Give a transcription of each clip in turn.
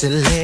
to live.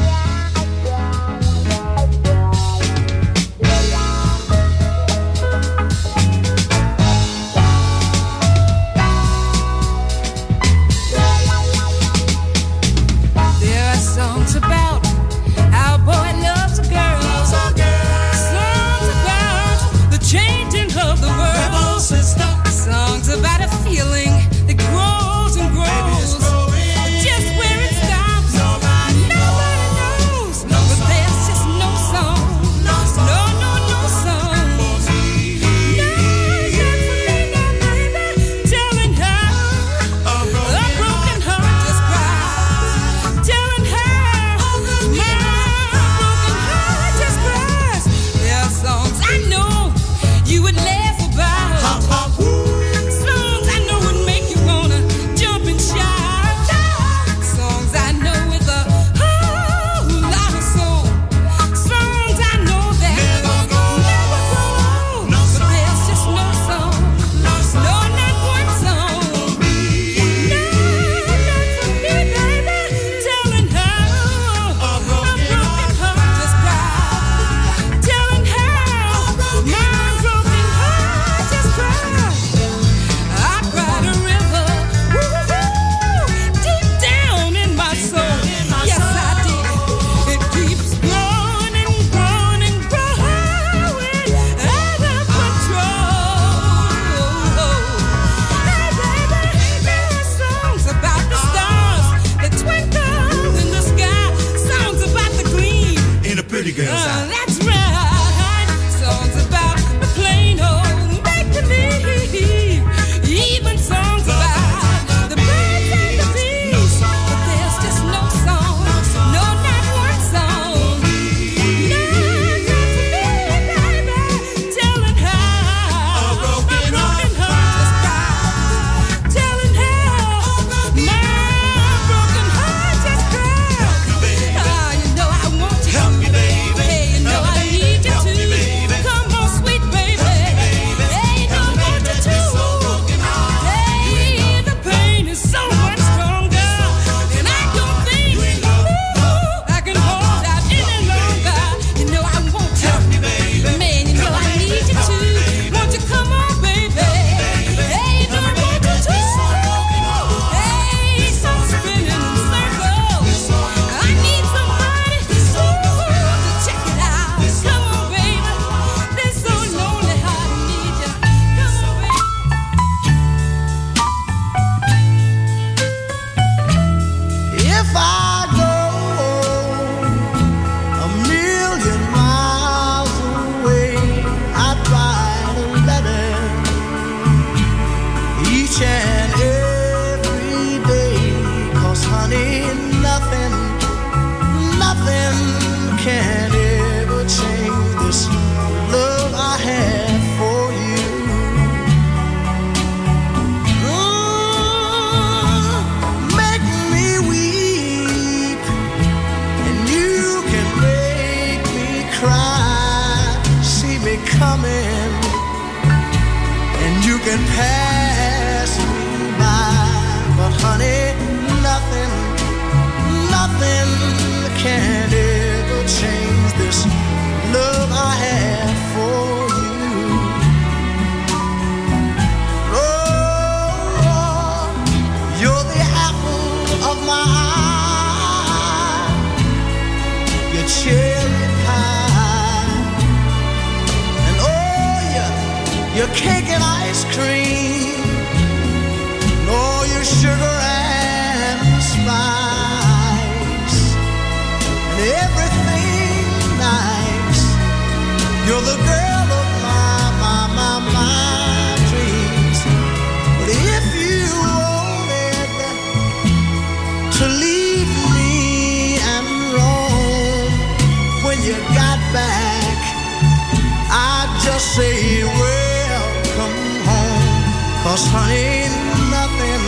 Cause honey, nothing,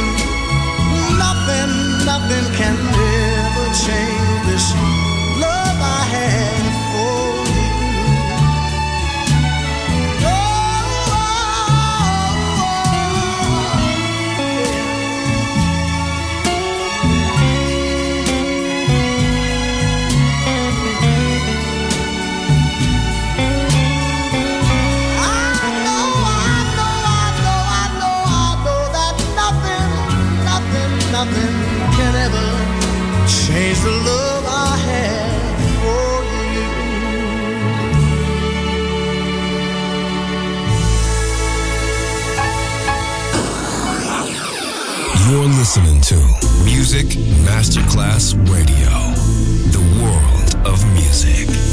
nothing, nothing can ever change this love I have. Change the love I have for you. You're listening to Music Masterclass Radio, the world of music.